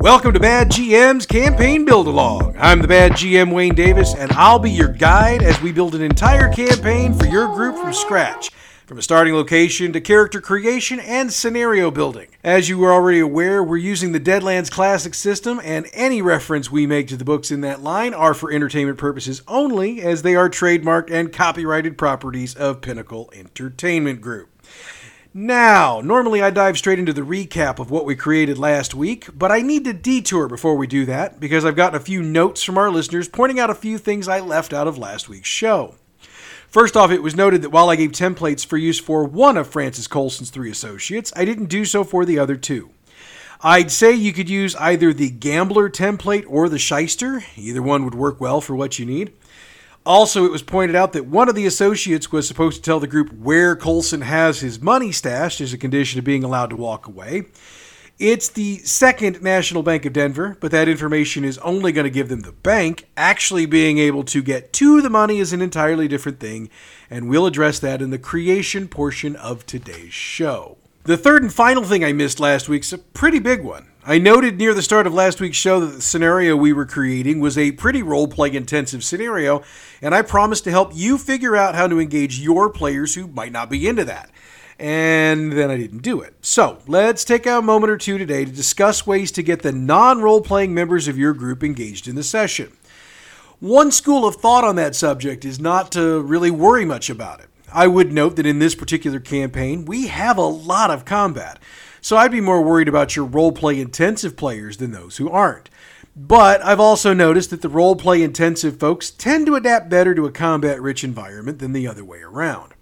Welcome to Bad GM's Campaign Build Along. I'm the Bad GM Wayne Davis, and I'll be your guide as we build an entire campaign for your group from scratch, from a starting location to character creation and scenario building. As you are already aware, we're using the Deadlands Classic system, and any reference we make to the books in that line are for entertainment purposes only, as they are trademarked and copyrighted properties of Pinnacle Entertainment Group. Now, normally I dive straight into the recap of what we created last week, but I need to detour before we do that because I've gotten a few notes from our listeners pointing out a few things I left out of last week's show. First off, it was noted that while I gave templates for use for one of Francis Colson's three associates, I didn't do so for the other two. I'd say you could use either the Gambler template or the Shyster. Either one would work well for what you need. Also, it was pointed out that one of the associates was supposed to tell the group where Colson has his money stashed as a condition of being allowed to walk away. It's the second National Bank of Denver, but that information is only going to give them the bank. Actually, being able to get to the money is an entirely different thing, and we'll address that in the creation portion of today's show. The third and final thing I missed last week's a pretty big one. I noted near the start of last week's show that the scenario we were creating was a pretty role play intensive scenario, and I promised to help you figure out how to engage your players who might not be into that. And then I didn't do it. So let's take a moment or two today to discuss ways to get the non role playing members of your group engaged in the session. One school of thought on that subject is not to really worry much about it. I would note that in this particular campaign, we have a lot of combat. So I'd be more worried about your role play intensive players than those who aren't. But I've also noticed that the role play intensive folks tend to adapt better to a combat rich environment than the other way around.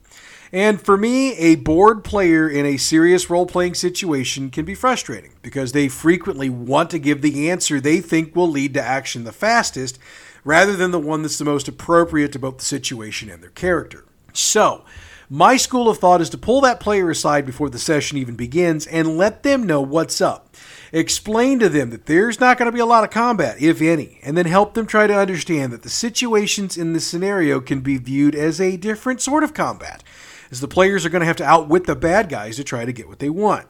And for me, a bored player in a serious role playing situation can be frustrating because they frequently want to give the answer they think will lead to action the fastest rather than the one that's the most appropriate to both the situation and their character. So, my school of thought is to pull that player aside before the session even begins and let them know what's up. Explain to them that there's not going to be a lot of combat, if any, and then help them try to understand that the situations in the scenario can be viewed as a different sort of combat, as the players are going to have to outwit the bad guys to try to get what they want.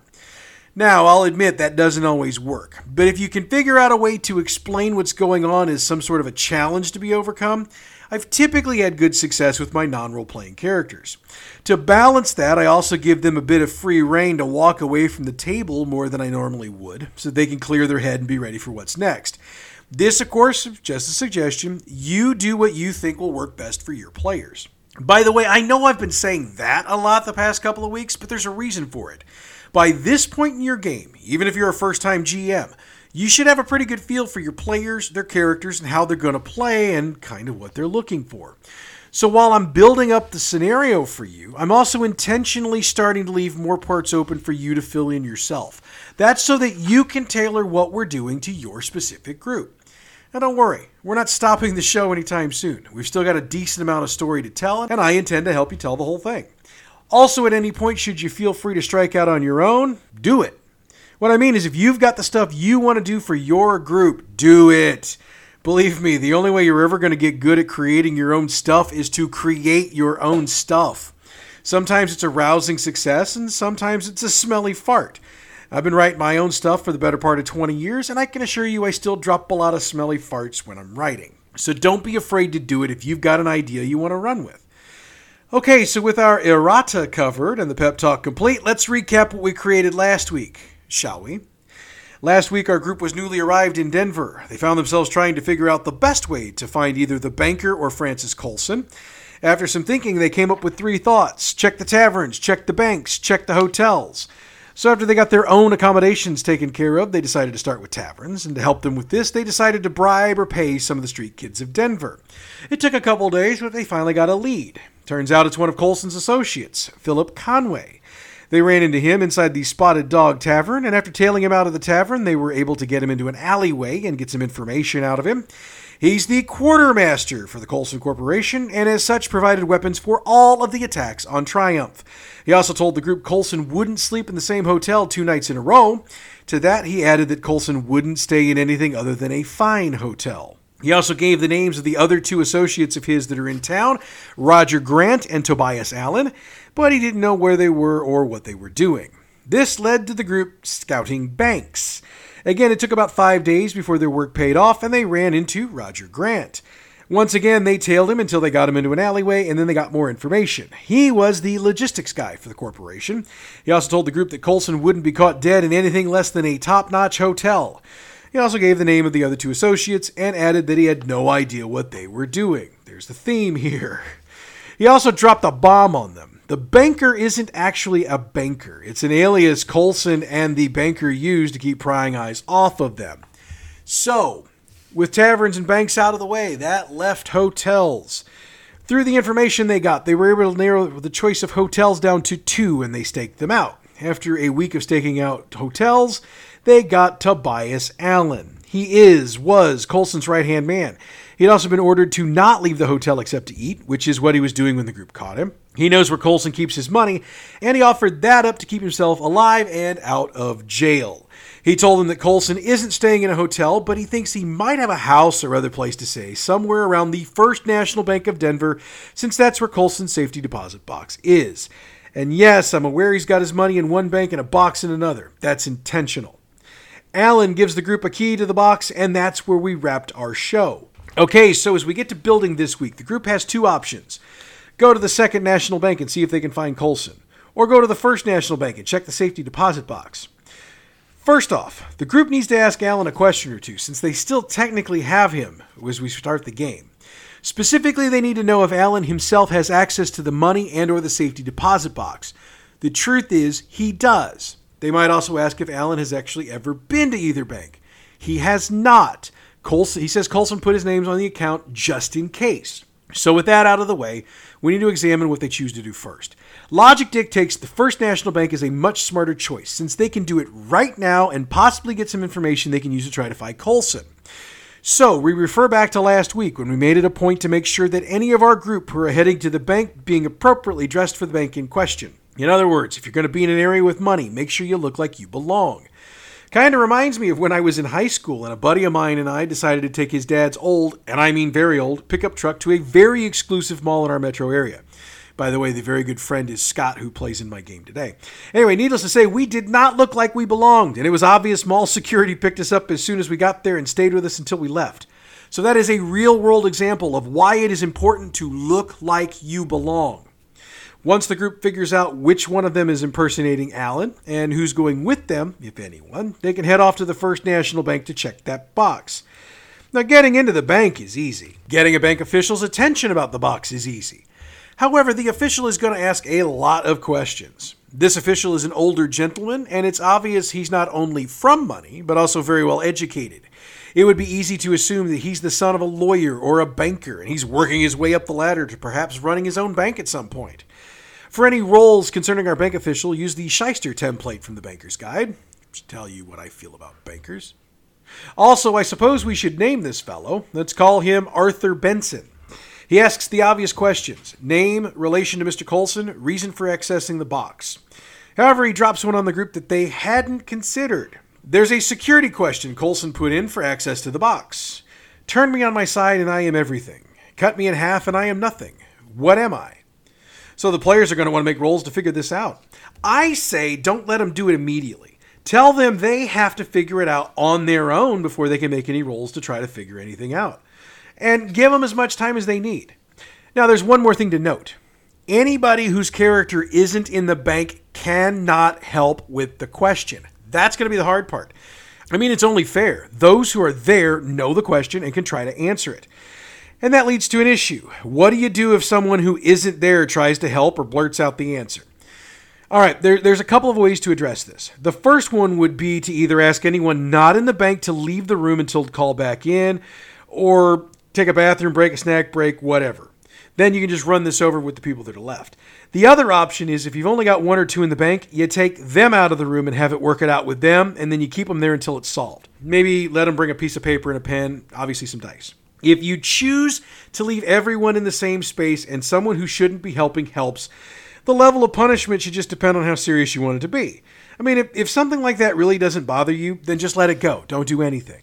Now, I'll admit that doesn't always work, but if you can figure out a way to explain what's going on as some sort of a challenge to be overcome, I've typically had good success with my non role playing characters. To balance that, I also give them a bit of free rein to walk away from the table more than I normally would, so they can clear their head and be ready for what's next. This, of course, is just a suggestion. You do what you think will work best for your players. By the way, I know I've been saying that a lot the past couple of weeks, but there's a reason for it. By this point in your game, even if you're a first time GM, you should have a pretty good feel for your players, their characters, and how they're going to play and kind of what they're looking for. So while I'm building up the scenario for you, I'm also intentionally starting to leave more parts open for you to fill in yourself. That's so that you can tailor what we're doing to your specific group. Now, don't worry, we're not stopping the show anytime soon. We've still got a decent amount of story to tell, and I intend to help you tell the whole thing. Also, at any point, should you feel free to strike out on your own, do it. What I mean is, if you've got the stuff you want to do for your group, do it. Believe me, the only way you're ever going to get good at creating your own stuff is to create your own stuff. Sometimes it's a rousing success, and sometimes it's a smelly fart. I've been writing my own stuff for the better part of 20 years, and I can assure you I still drop a lot of smelly farts when I'm writing. So don't be afraid to do it if you've got an idea you want to run with. Okay, so with our errata covered and the pep talk complete, let's recap what we created last week shall we? Last week, our group was newly arrived in Denver. They found themselves trying to figure out the best way to find either the banker or Francis Colson. After some thinking, they came up with three thoughts check the taverns, check the banks, check the hotels. So, after they got their own accommodations taken care of, they decided to start with taverns, and to help them with this, they decided to bribe or pay some of the street kids of Denver. It took a couple days, but they finally got a lead. Turns out it's one of Colson's associates, Philip Conway. They ran into him inside the Spotted Dog Tavern, and after tailing him out of the tavern, they were able to get him into an alleyway and get some information out of him. He's the quartermaster for the Colson Corporation, and as such provided weapons for all of the attacks on Triumph. He also told the group Colson wouldn't sleep in the same hotel two nights in a row. To that, he added that Colson wouldn't stay in anything other than a fine hotel. He also gave the names of the other two associates of his that are in town, Roger Grant and Tobias Allen but he didn't know where they were or what they were doing. This led to the group scouting banks. Again, it took about five days before their work paid off, and they ran into Roger Grant. Once again, they tailed him until they got him into an alleyway, and then they got more information. He was the logistics guy for the corporation. He also told the group that Colson wouldn't be caught dead in anything less than a top notch hotel. He also gave the name of the other two associates and added that he had no idea what they were doing. There's the theme here. He also dropped a bomb on them. The banker isn't actually a banker. It's an alias Colson and the banker used to keep prying eyes off of them. So, with taverns and banks out of the way, that left hotels. Through the information they got, they were able to narrow the choice of hotels down to two and they staked them out. After a week of staking out hotels, they got Tobias Allen. He is, was Colson's right hand man. He had also been ordered to not leave the hotel except to eat, which is what he was doing when the group caught him. He knows where Colson keeps his money, and he offered that up to keep himself alive and out of jail. He told them that Colson isn't staying in a hotel, but he thinks he might have a house or other place to stay somewhere around the First National Bank of Denver, since that's where Colson's safety deposit box is. And yes, I'm aware he's got his money in one bank and a box in another. That's intentional. Allen gives the group a key to the box, and that's where we wrapped our show. Okay, so as we get to building this week, the group has two options go to the Second National Bank and see if they can find Colson, or go to the First National Bank and check the safety deposit box. First off, the group needs to ask Allen a question or two, since they still technically have him as we start the game. Specifically, they need to know if Allen himself has access to the money and or the safety deposit box. The truth is, he does. They might also ask if Allen has actually ever been to either bank. He has not. Colson, he says Colson put his names on the account just in case. So, with that out of the way, we need to examine what they choose to do first. Logic dictates the First National Bank is a much smarter choice since they can do it right now and possibly get some information they can use to try to find Colson. So, we refer back to last week when we made it a point to make sure that any of our group who are heading to the bank being appropriately dressed for the bank in question. In other words, if you're going to be in an area with money, make sure you look like you belong. Kind of reminds me of when I was in high school and a buddy of mine and I decided to take his dad's old, and I mean very old, pickup truck to a very exclusive mall in our metro area. By the way, the very good friend is Scott, who plays in my game today. Anyway, needless to say, we did not look like we belonged, and it was obvious mall security picked us up as soon as we got there and stayed with us until we left. So, that is a real world example of why it is important to look like you belong. Once the group figures out which one of them is impersonating Allen and who's going with them, if anyone, they can head off to the First National Bank to check that box. Now, getting into the bank is easy. Getting a bank official's attention about the box is easy. However, the official is going to ask a lot of questions. This official is an older gentleman, and it's obvious he's not only from money, but also very well educated. It would be easy to assume that he's the son of a lawyer or a banker, and he's working his way up the ladder to perhaps running his own bank at some point. For any rolls concerning our bank official, use the Shyster template from the Banker's Guide, to tell you what I feel about bankers. Also, I suppose we should name this fellow. Let's call him Arthur Benson. He asks the obvious questions name, relation to Mr. Colson, reason for accessing the box. However, he drops one on the group that they hadn't considered. There's a security question Colson put in for access to the box. Turn me on my side and I am everything. Cut me in half and I am nothing. What am I? So the players are going to want to make rolls to figure this out. I say don't let them do it immediately. Tell them they have to figure it out on their own before they can make any rolls to try to figure anything out. And give them as much time as they need. Now, there's one more thing to note. Anybody whose character isn't in the bank cannot help with the question. That's going to be the hard part. I mean, it's only fair. Those who are there know the question and can try to answer it. And that leads to an issue. What do you do if someone who isn't there tries to help or blurts out the answer? All right, there, there's a couple of ways to address this. The first one would be to either ask anyone not in the bank to leave the room until call back in, or take a bathroom break, a snack break, whatever. Then you can just run this over with the people that are left. The other option is if you've only got one or two in the bank, you take them out of the room and have it work it out with them, and then you keep them there until it's solved. Maybe let them bring a piece of paper and a pen, obviously some dice. If you choose to leave everyone in the same space and someone who shouldn't be helping helps, the level of punishment should just depend on how serious you want it to be. I mean, if, if something like that really doesn't bother you, then just let it go. Don't do anything.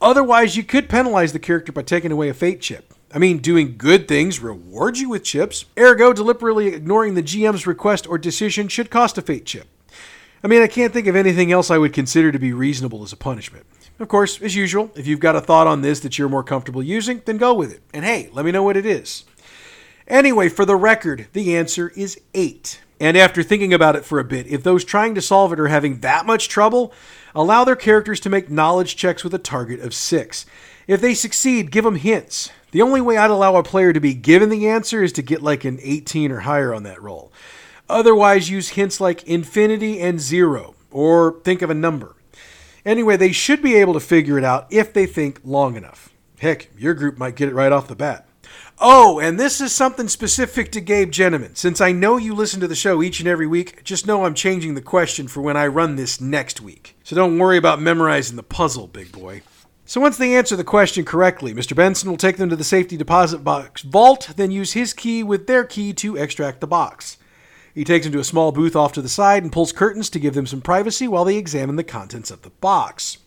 Otherwise, you could penalize the character by taking away a fate chip. I mean, doing good things rewards you with chips. Ergo, deliberately ignoring the GM's request or decision should cost a fate chip. I mean, I can't think of anything else I would consider to be reasonable as a punishment. Of course, as usual, if you've got a thought on this that you're more comfortable using, then go with it. And hey, let me know what it is. Anyway, for the record, the answer is 8. And after thinking about it for a bit, if those trying to solve it are having that much trouble, allow their characters to make knowledge checks with a target of 6. If they succeed, give them hints. The only way I'd allow a player to be given the answer is to get like an 18 or higher on that roll. Otherwise, use hints like infinity and zero, or think of a number. Anyway, they should be able to figure it out if they think long enough. Heck, your group might get it right off the bat. Oh, and this is something specific to Gabe Gentleman. Since I know you listen to the show each and every week, just know I'm changing the question for when I run this next week. So don't worry about memorizing the puzzle, big boy. So once they answer the question correctly, Mr. Benson will take them to the safety deposit box vault, then use his key with their key to extract the box. He takes them to a small booth off to the side and pulls curtains to give them some privacy while they examine the contents of the box.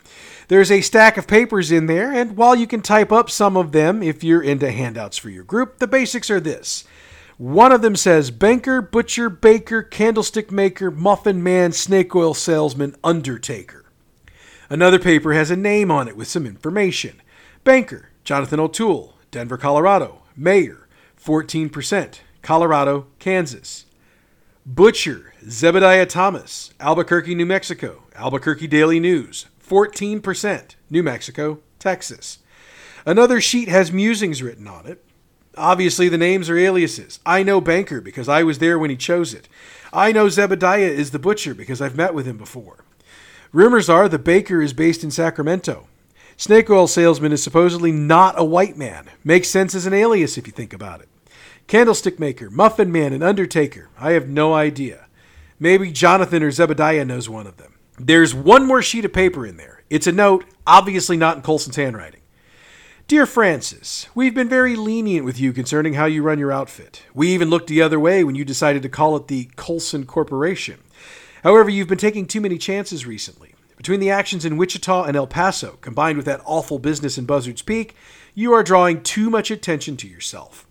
There's a stack of papers in there, and while you can type up some of them if you're into handouts for your group, the basics are this. One of them says banker, butcher, baker, candlestick maker, muffin man, snake oil salesman, undertaker. Another paper has a name on it with some information. Banker, Jonathan O'Toole, Denver, Colorado. Mayor, 14%, Colorado, Kansas. Butcher, Zebediah Thomas, Albuquerque, New Mexico. Albuquerque Daily News, 14%, New Mexico, Texas. Another sheet has musings written on it. Obviously, the names are aliases. I know Banker because I was there when he chose it. I know Zebediah is the butcher because I've met with him before. Rumors are the baker is based in Sacramento. Snake oil salesman is supposedly not a white man. Makes sense as an alias if you think about it. Candlestick maker, muffin man, and undertaker. I have no idea. Maybe Jonathan or Zebediah knows one of them. There's one more sheet of paper in there. It's a note, obviously not in Colson's handwriting. Dear Francis, we've been very lenient with you concerning how you run your outfit. We even looked the other way when you decided to call it the Colson Corporation. However, you've been taking too many chances recently. Between the actions in Wichita and El Paso, combined with that awful business in Buzzard's Peak, you are drawing too much attention to yourself.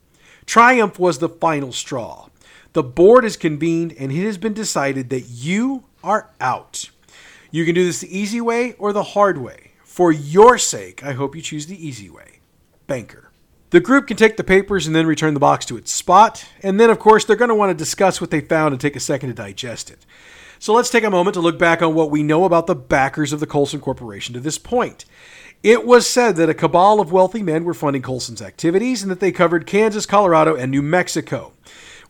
Triumph was the final straw. The board has convened and it has been decided that you are out. You can do this the easy way or the hard way. For your sake, I hope you choose the easy way. Banker. The group can take the papers and then return the box to its spot, and then, of course, they're going to want to discuss what they found and take a second to digest it. So let's take a moment to look back on what we know about the backers of the Colson Corporation to this point. It was said that a cabal of wealthy men were funding Colson's activities and that they covered Kansas, Colorado, and New Mexico.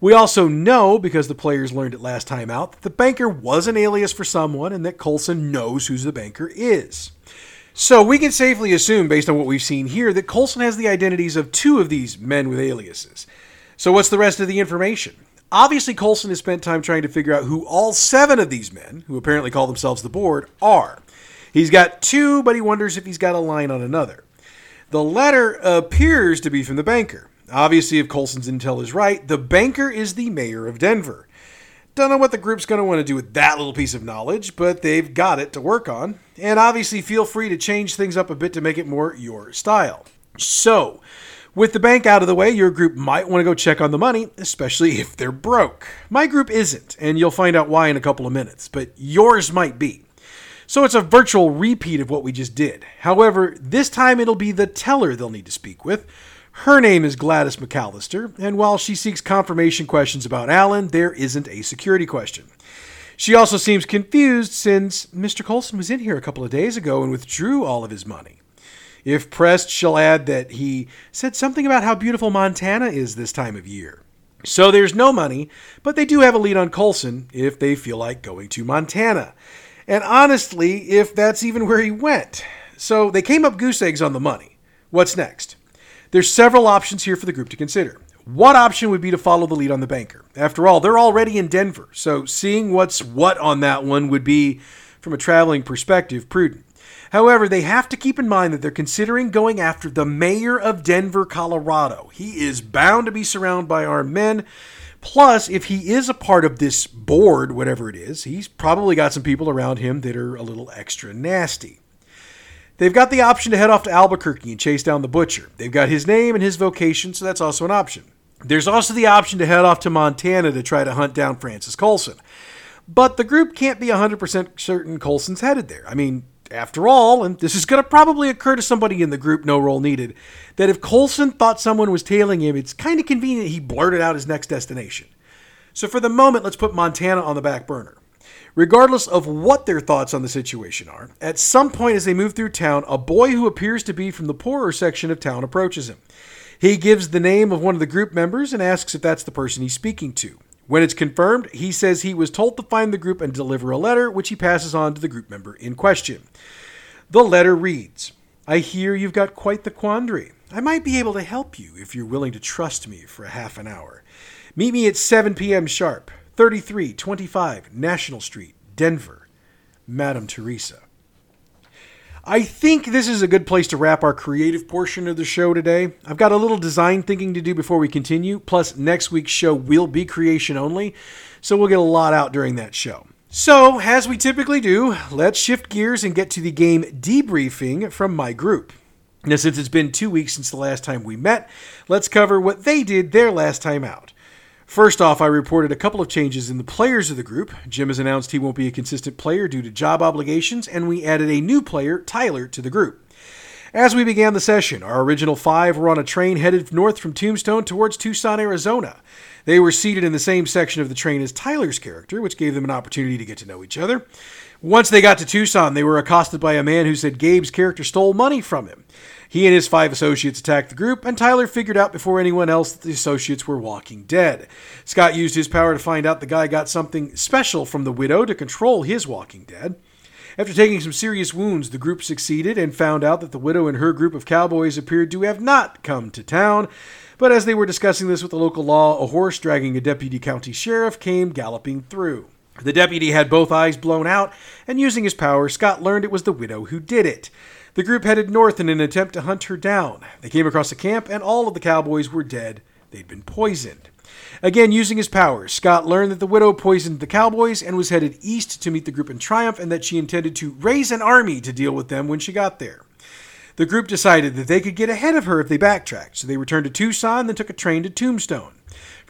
We also know, because the players learned it last time out, that the banker was an alias for someone and that Colson knows who the banker is. So we can safely assume, based on what we've seen here, that Colson has the identities of two of these men with aliases. So what's the rest of the information? Obviously, Colson has spent time trying to figure out who all seven of these men, who apparently call themselves the board, are. He's got two, but he wonders if he's got a line on another. The letter appears to be from the banker. Obviously, if Colson's intel is right, the banker is the mayor of Denver. Don't know what the group's going to want to do with that little piece of knowledge, but they've got it to work on. And obviously, feel free to change things up a bit to make it more your style. So, with the bank out of the way, your group might want to go check on the money, especially if they're broke. My group isn't, and you'll find out why in a couple of minutes, but yours might be. So it's a virtual repeat of what we just did. However, this time it'll be the teller they'll need to speak with, her name is Gladys McAllister, and while she seeks confirmation questions about Allen, there isn't a security question. She also seems confused since Mr. Colson was in here a couple of days ago and withdrew all of his money. If pressed, she'll add that he said something about how beautiful Montana is this time of year. So there's no money, but they do have a lead on Colson if they feel like going to Montana. And honestly, if that's even where he went. So they came up goose eggs on the money. What's next? There's several options here for the group to consider. What option would be to follow the lead on the banker? After all, they're already in Denver, so seeing what's what on that one would be, from a traveling perspective, prudent. However, they have to keep in mind that they're considering going after the mayor of Denver, Colorado. He is bound to be surrounded by armed men. Plus, if he is a part of this board, whatever it is, he's probably got some people around him that are a little extra nasty. They've got the option to head off to Albuquerque and chase down the butcher. They've got his name and his vocation, so that's also an option. There's also the option to head off to Montana to try to hunt down Francis Colson. But the group can't be 100% certain Colson's headed there. I mean, after all, and this is going to probably occur to somebody in the group, no roll needed, that if Colson thought someone was tailing him, it's kind of convenient he blurted out his next destination. So for the moment, let's put Montana on the back burner. Regardless of what their thoughts on the situation are, at some point as they move through town, a boy who appears to be from the poorer section of town approaches him. He gives the name of one of the group members and asks if that's the person he's speaking to. When it's confirmed, he says he was told to find the group and deliver a letter, which he passes on to the group member in question. The letter reads I hear you've got quite the quandary. I might be able to help you if you're willing to trust me for a half an hour. Meet me at 7 p.m. sharp, 3325 National Street, Denver. Madam Teresa. I think this is a good place to wrap our creative portion of the show today. I've got a little design thinking to do before we continue, plus, next week's show will be creation only, so we'll get a lot out during that show. So, as we typically do, let's shift gears and get to the game debriefing from my group. Now, since it's been two weeks since the last time we met, let's cover what they did their last time out. First off, I reported a couple of changes in the players of the group. Jim has announced he won't be a consistent player due to job obligations, and we added a new player, Tyler, to the group. As we began the session, our original five were on a train headed north from Tombstone towards Tucson, Arizona. They were seated in the same section of the train as Tyler's character, which gave them an opportunity to get to know each other. Once they got to Tucson, they were accosted by a man who said Gabe's character stole money from him. He and his five associates attacked the group, and Tyler figured out before anyone else that the associates were walking dead. Scott used his power to find out the guy got something special from the widow to control his walking dead. After taking some serious wounds, the group succeeded and found out that the widow and her group of cowboys appeared to have not come to town. But as they were discussing this with the local law, a horse dragging a deputy county sheriff came galloping through. The deputy had both eyes blown out, and using his power, Scott learned it was the widow who did it. The group headed north in an attempt to hunt her down. They came across a camp, and all of the cowboys were dead. They'd been poisoned. Again, using his powers, Scott learned that the widow poisoned the cowboys and was headed east to meet the group in triumph, and that she intended to raise an army to deal with them when she got there. The group decided that they could get ahead of her if they backtracked, so they returned to Tucson, and then took a train to Tombstone.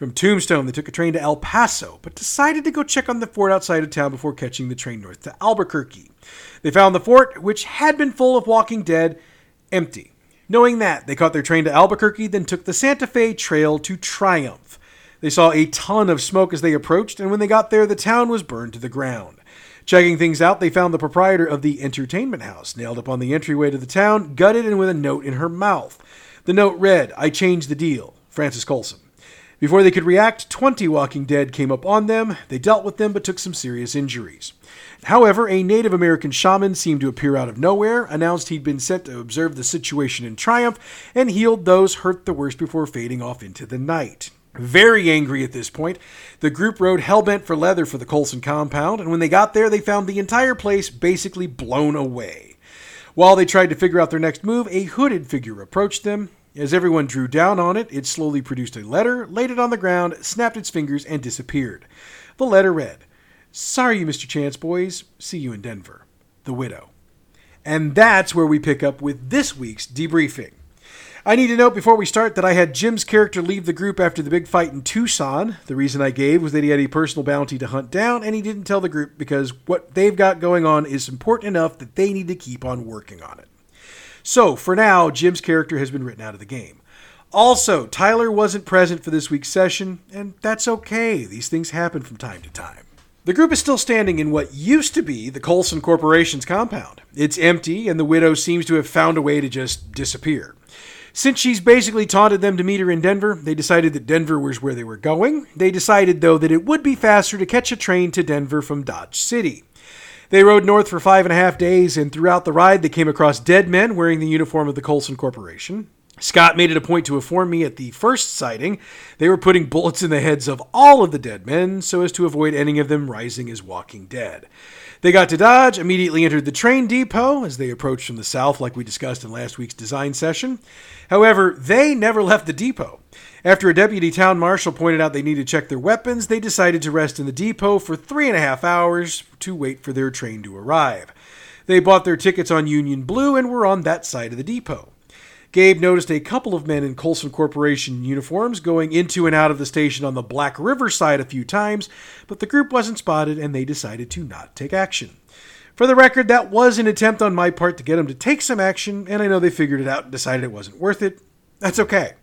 From Tombstone, they took a train to El Paso, but decided to go check on the fort outside of town before catching the train north to Albuquerque. They found the fort, which had been full of walking dead, empty. Knowing that, they caught their train to Albuquerque, then took the Santa Fe Trail to Triumph. They saw a ton of smoke as they approached, and when they got there, the town was burned to the ground. Checking things out, they found the proprietor of the entertainment house nailed up on the entryway to the town, gutted and with a note in her mouth. The note read, I changed the deal. Francis Colson. Before they could react, 20 Walking Dead came up on them. They dealt with them but took some serious injuries. However, a Native American shaman seemed to appear out of nowhere, announced he'd been sent to observe the situation in triumph, and healed those hurt the worst before fading off into the night. Very angry at this point, the group rode hellbent for leather for the Colson compound, and when they got there, they found the entire place basically blown away. While they tried to figure out their next move, a hooded figure approached them. As everyone drew down on it, it slowly produced a letter, laid it on the ground, snapped its fingers, and disappeared. The letter read, Sorry, Mr. Chance boys. See you in Denver. The Widow. And that's where we pick up with this week's debriefing. I need to note before we start that I had Jim's character leave the group after the big fight in Tucson. The reason I gave was that he had a personal bounty to hunt down, and he didn't tell the group because what they've got going on is important enough that they need to keep on working on it. So, for now, Jim's character has been written out of the game. Also, Tyler wasn't present for this week's session, and that's okay. These things happen from time to time. The group is still standing in what used to be the Colson Corporation's compound. It's empty, and the widow seems to have found a way to just disappear. Since she's basically taunted them to meet her in Denver, they decided that Denver was where they were going. They decided, though, that it would be faster to catch a train to Denver from Dodge City. They rode north for five and a half days, and throughout the ride, they came across dead men wearing the uniform of the Colson Corporation. Scott made it a point to inform me at the first sighting they were putting bullets in the heads of all of the dead men so as to avoid any of them rising as walking dead. They got to Dodge, immediately entered the train depot as they approached from the south, like we discussed in last week's design session. However, they never left the depot. After a deputy town marshal pointed out they needed to check their weapons, they decided to rest in the depot for three and a half hours to wait for their train to arrive. They bought their tickets on Union Blue and were on that side of the depot. Gabe noticed a couple of men in Colson Corporation uniforms going into and out of the station on the Black River side a few times, but the group wasn't spotted and they decided to not take action. For the record, that was an attempt on my part to get them to take some action, and I know they figured it out and decided it wasn't worth it. That's okay.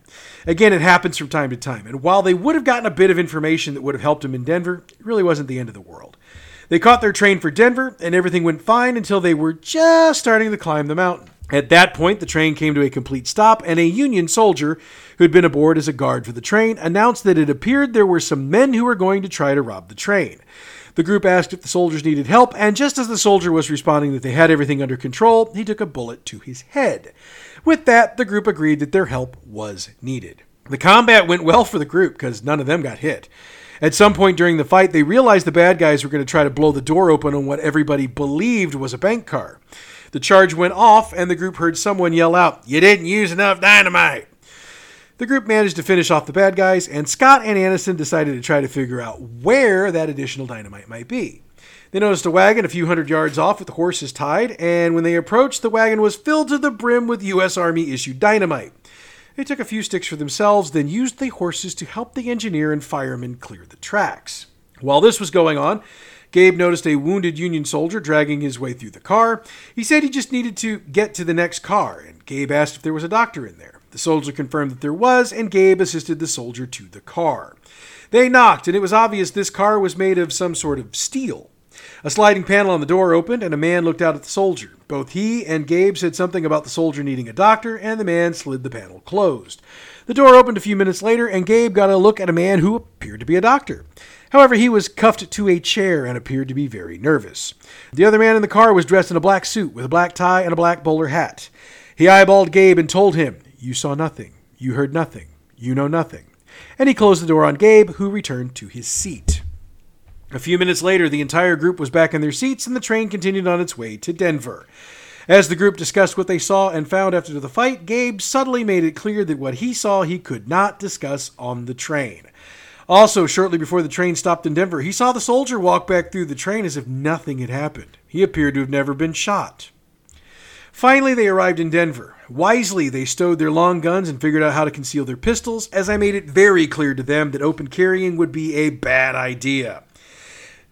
Again, it happens from time to time, and while they would have gotten a bit of information that would have helped them in Denver, it really wasn't the end of the world. They caught their train for Denver, and everything went fine until they were just starting to climb the mountain. At that point, the train came to a complete stop, and a Union soldier who had been aboard as a guard for the train announced that it appeared there were some men who were going to try to rob the train. The group asked if the soldiers needed help, and just as the soldier was responding that they had everything under control, he took a bullet to his head. With that, the group agreed that their help was needed. The combat went well for the group because none of them got hit. At some point during the fight, they realized the bad guys were going to try to blow the door open on what everybody believed was a bank car. The charge went off, and the group heard someone yell out, You didn't use enough dynamite! The group managed to finish off the bad guys, and Scott and Aniston decided to try to figure out where that additional dynamite might be. They noticed a wagon a few hundred yards off with the horses tied, and when they approached, the wagon was filled to the brim with U.S. Army issued dynamite. They took a few sticks for themselves, then used the horses to help the engineer and firemen clear the tracks. While this was going on, Gabe noticed a wounded Union soldier dragging his way through the car. He said he just needed to get to the next car, and Gabe asked if there was a doctor in there. The soldier confirmed that there was, and Gabe assisted the soldier to the car. They knocked, and it was obvious this car was made of some sort of steel. A sliding panel on the door opened, and a man looked out at the soldier. Both he and Gabe said something about the soldier needing a doctor, and the man slid the panel closed. The door opened a few minutes later, and Gabe got a look at a man who appeared to be a doctor. However, he was cuffed to a chair and appeared to be very nervous. The other man in the car was dressed in a black suit with a black tie and a black bowler hat. He eyeballed Gabe and told him, You saw nothing. You heard nothing. You know nothing. And he closed the door on Gabe, who returned to his seat. A few minutes later, the entire group was back in their seats and the train continued on its way to Denver. As the group discussed what they saw and found after the fight, Gabe subtly made it clear that what he saw he could not discuss on the train. Also, shortly before the train stopped in Denver, he saw the soldier walk back through the train as if nothing had happened. He appeared to have never been shot. Finally, they arrived in Denver. Wisely, they stowed their long guns and figured out how to conceal their pistols, as I made it very clear to them that open carrying would be a bad idea.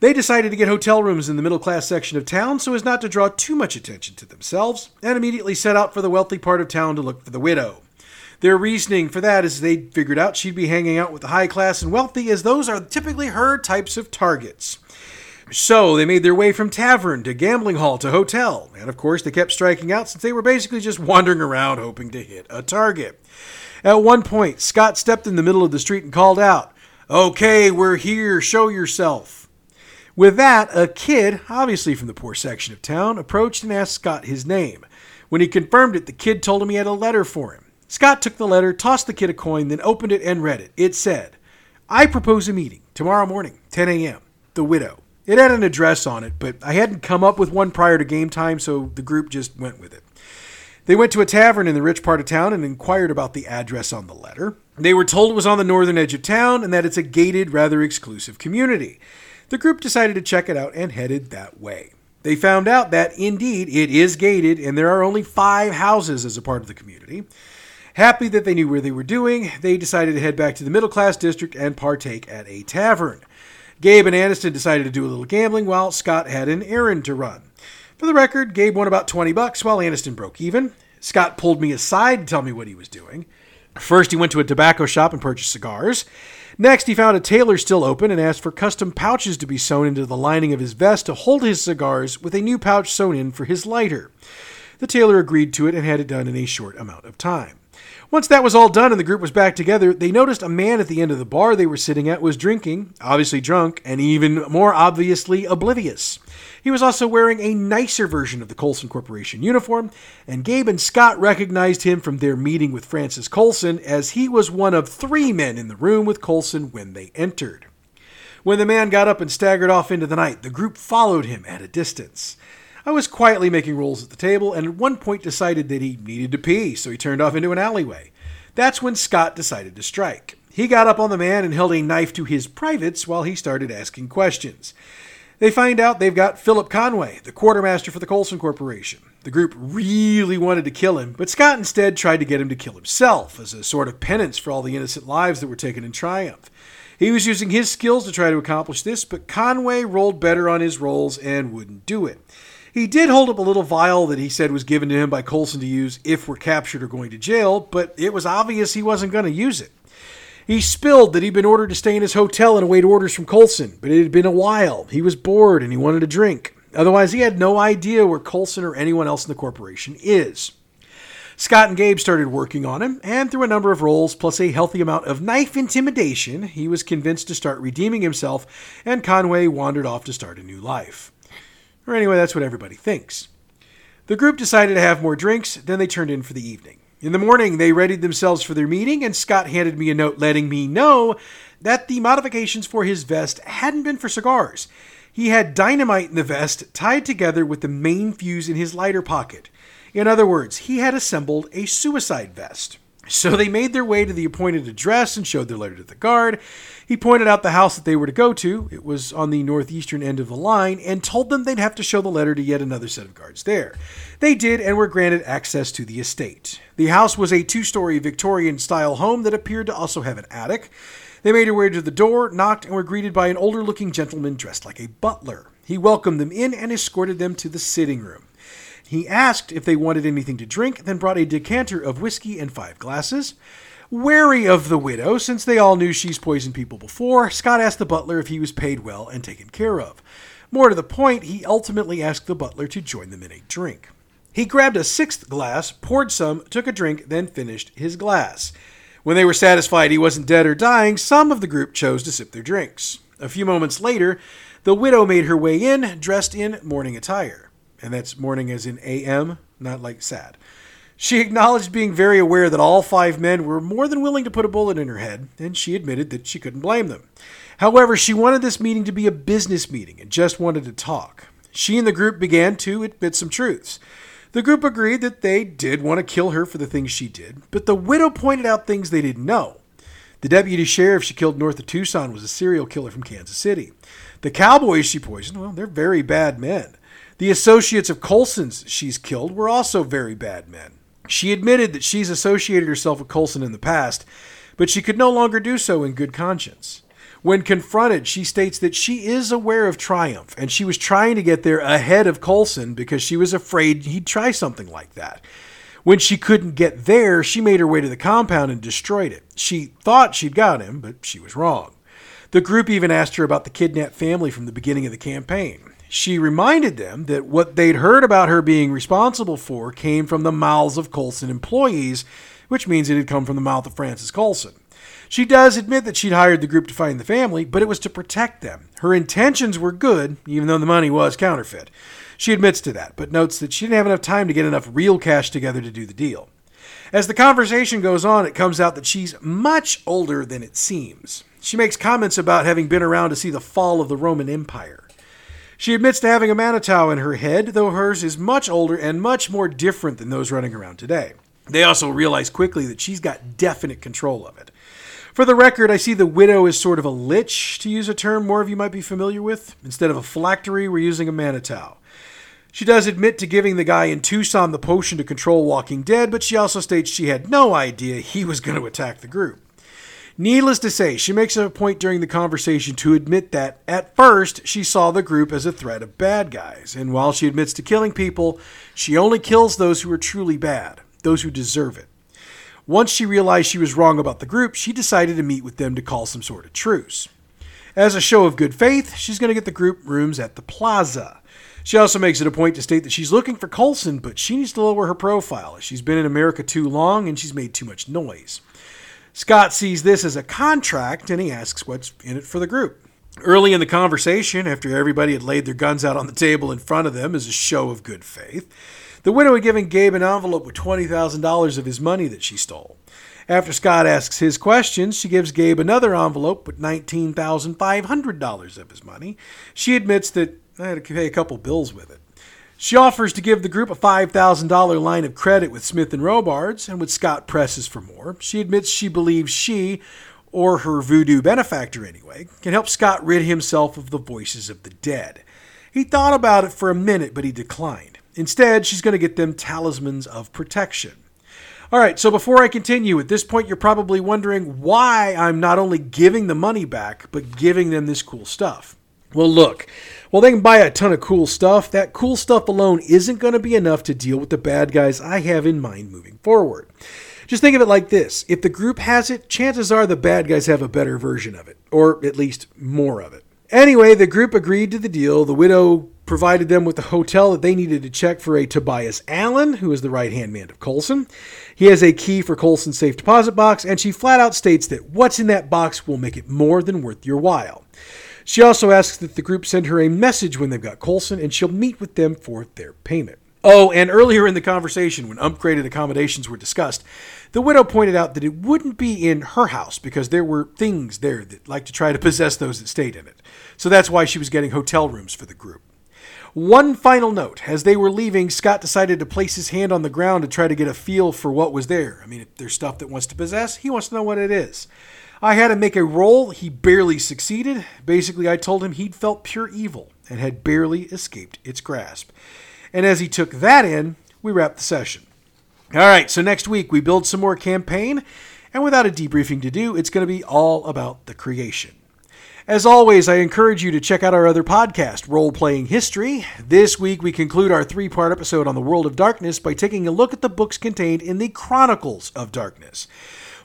They decided to get hotel rooms in the middle class section of town so as not to draw too much attention to themselves, and immediately set out for the wealthy part of town to look for the widow. Their reasoning for that is they figured out she'd be hanging out with the high class and wealthy, as those are typically her types of targets. So they made their way from tavern to gambling hall to hotel, and of course they kept striking out since they were basically just wandering around hoping to hit a target. At one point, Scott stepped in the middle of the street and called out, Okay, we're here, show yourself. With that, a kid, obviously from the poor section of town, approached and asked Scott his name. When he confirmed it, the kid told him he had a letter for him. Scott took the letter, tossed the kid a coin, then opened it and read it. It said, I propose a meeting tomorrow morning, 10 a.m. The widow. It had an address on it, but I hadn't come up with one prior to game time, so the group just went with it. They went to a tavern in the rich part of town and inquired about the address on the letter. They were told it was on the northern edge of town and that it's a gated, rather exclusive community. The group decided to check it out and headed that way. They found out that indeed it is gated and there are only five houses as a part of the community. Happy that they knew where they were doing, they decided to head back to the middle class district and partake at a tavern. Gabe and Aniston decided to do a little gambling while Scott had an errand to run. For the record, Gabe won about 20 bucks while Aniston broke even. Scott pulled me aside to tell me what he was doing. First, he went to a tobacco shop and purchased cigars. Next, he found a tailor still open and asked for custom pouches to be sewn into the lining of his vest to hold his cigars with a new pouch sewn in for his lighter. The tailor agreed to it and had it done in a short amount of time. Once that was all done and the group was back together, they noticed a man at the end of the bar they were sitting at was drinking, obviously drunk, and even more obviously oblivious. He was also wearing a nicer version of the Colson Corporation uniform, and Gabe and Scott recognized him from their meeting with Francis Colson as he was one of three men in the room with Colson when they entered. When the man got up and staggered off into the night, the group followed him at a distance. I was quietly making rolls at the table and at one point decided that he needed to pee, so he turned off into an alleyway. That's when Scott decided to strike. He got up on the man and held a knife to his privates while he started asking questions. They find out they've got Philip Conway, the quartermaster for the Colson Corporation. The group really wanted to kill him, but Scott instead tried to get him to kill himself as a sort of penance for all the innocent lives that were taken in triumph. He was using his skills to try to accomplish this, but Conway rolled better on his rolls and wouldn't do it. He did hold up a little vial that he said was given to him by Colson to use if we're captured or going to jail, but it was obvious he wasn't going to use it. He spilled that he'd been ordered to stay in his hotel and await orders from Colson, but it had been a while. He was bored and he wanted a drink. Otherwise, he had no idea where Colson or anyone else in the corporation is. Scott and Gabe started working on him, and through a number of rolls plus a healthy amount of knife intimidation, he was convinced to start redeeming himself, and Conway wandered off to start a new life. Or anyway, that's what everybody thinks. The group decided to have more drinks, then they turned in for the evening. In the morning, they readied themselves for their meeting, and Scott handed me a note letting me know that the modifications for his vest hadn't been for cigars. He had dynamite in the vest tied together with the main fuse in his lighter pocket. In other words, he had assembled a suicide vest. So they made their way to the appointed address and showed their letter to the guard. He pointed out the house that they were to go to, it was on the northeastern end of the line, and told them they'd have to show the letter to yet another set of guards there. They did and were granted access to the estate. The house was a two story Victorian style home that appeared to also have an attic. They made their way to the door, knocked, and were greeted by an older looking gentleman dressed like a butler. He welcomed them in and escorted them to the sitting room. He asked if they wanted anything to drink, then brought a decanter of whiskey and five glasses. Wary of the widow, since they all knew she's poisoned people before, Scott asked the butler if he was paid well and taken care of. More to the point, he ultimately asked the butler to join them in a drink. He grabbed a sixth glass, poured some, took a drink, then finished his glass. When they were satisfied he wasn't dead or dying, some of the group chose to sip their drinks. A few moments later, the widow made her way in, dressed in morning attire and that's morning as in AM, not like sad. She acknowledged being very aware that all five men were more than willing to put a bullet in her head, and she admitted that she couldn't blame them. However, she wanted this meeting to be a business meeting and just wanted to talk. She and the group began to admit some truths. The group agreed that they did want to kill her for the things she did, but the widow pointed out things they didn't know. The deputy sheriff she killed north of Tucson was a serial killer from Kansas City. The cowboys she poisoned, well, they're very bad men. The associates of Colson's she's killed were also very bad men. She admitted that she's associated herself with Colson in the past, but she could no longer do so in good conscience. When confronted, she states that she is aware of Triumph and she was trying to get there ahead of Colson because she was afraid he'd try something like that. When she couldn't get there, she made her way to the compound and destroyed it. She thought she'd got him, but she was wrong. The group even asked her about the kidnapped family from the beginning of the campaign she reminded them that what they'd heard about her being responsible for came from the mouths of Colson employees, which means it had come from the mouth of Francis Colson. She does admit that she'd hired the group to find the family, but it was to protect them. Her intentions were good, even though the money was counterfeit. She admits to that, but notes that she didn't have enough time to get enough real cash together to do the deal. As the conversation goes on, it comes out that she's much older than it seems. She makes comments about having been around to see the fall of the Roman Empire. She admits to having a Manitou in her head, though hers is much older and much more different than those running around today. They also realize quickly that she's got definite control of it. For the record, I see the widow as sort of a lich, to use a term more of you might be familiar with. Instead of a phylactery, we're using a Manitou. She does admit to giving the guy in Tucson the potion to control Walking Dead, but she also states she had no idea he was going to attack the group. Needless to say, she makes a point during the conversation to admit that, at first, she saw the group as a threat of bad guys, and while she admits to killing people, she only kills those who are truly bad, those who deserve it. Once she realized she was wrong about the group, she decided to meet with them to call some sort of truce. As a show of good faith, she's going to get the group rooms at the plaza. She also makes it a point to state that she's looking for Colson, but she needs to lower her profile. She's been in America too long and she's made too much noise. Scott sees this as a contract and he asks what's in it for the group. Early in the conversation, after everybody had laid their guns out on the table in front of them as a show of good faith, the widow had given Gabe an envelope with $20,000 of his money that she stole. After Scott asks his questions, she gives Gabe another envelope with $19,500 of his money. She admits that I had to pay a couple bills with it. She offers to give the group a $5,000 line of credit with Smith and Robards, and when Scott presses for more, she admits she believes she, or her voodoo benefactor anyway, can help Scott rid himself of the voices of the dead. He thought about it for a minute, but he declined. Instead, she's going to get them talismans of protection. All right, so before I continue, at this point, you're probably wondering why I'm not only giving the money back, but giving them this cool stuff. Well, look, while they can buy a ton of cool stuff, that cool stuff alone isn't going to be enough to deal with the bad guys I have in mind moving forward. Just think of it like this if the group has it, chances are the bad guys have a better version of it, or at least more of it. Anyway, the group agreed to the deal. The widow provided them with the hotel that they needed to check for a Tobias Allen, who is the right hand man of Colson. He has a key for Colson's safe deposit box, and she flat out states that what's in that box will make it more than worth your while. She also asks that the group send her a message when they've got Colson, and she'll meet with them for their payment. Oh, and earlier in the conversation, when upgraded accommodations were discussed, the widow pointed out that it wouldn't be in her house because there were things there that like to try to possess those that stayed in it. So that's why she was getting hotel rooms for the group. One final note as they were leaving, Scott decided to place his hand on the ground to try to get a feel for what was there. I mean, if there's stuff that wants to possess, he wants to know what it is. I had to make a roll. He barely succeeded. Basically, I told him he'd felt pure evil and had barely escaped its grasp. And as he took that in, we wrapped the session. All right, so next week we build some more campaign, and without a debriefing to do, it's going to be all about the creation. As always, I encourage you to check out our other podcast, Role Playing History. This week, we conclude our three part episode on the World of Darkness by taking a look at the books contained in the Chronicles of Darkness.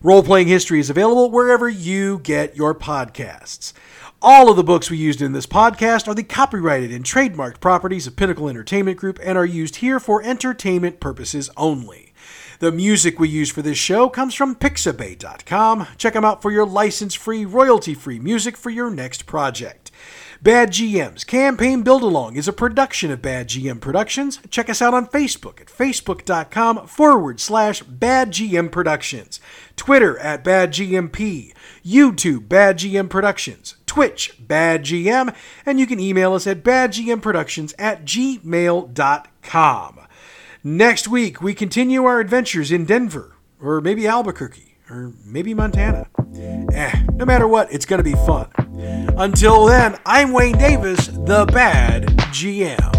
Role Playing History is available wherever you get your podcasts. All of the books we used in this podcast are the copyrighted and trademarked properties of Pinnacle Entertainment Group and are used here for entertainment purposes only. The music we use for this show comes from Pixabay.com. Check them out for your license free, royalty free music for your next project. Bad GM's Campaign Build Along is a production of Bad GM Productions. Check us out on Facebook at facebook.com forward slash Bad GM Productions, Twitter at Bad GMP, YouTube Bad GM Productions, Twitch Bad GM, and you can email us at badgmproductions at gmail.com. Next week, we continue our adventures in Denver, or maybe Albuquerque, or maybe Montana. Eh, no matter what, it's going to be fun. Until then, I'm Wayne Davis, the bad GM.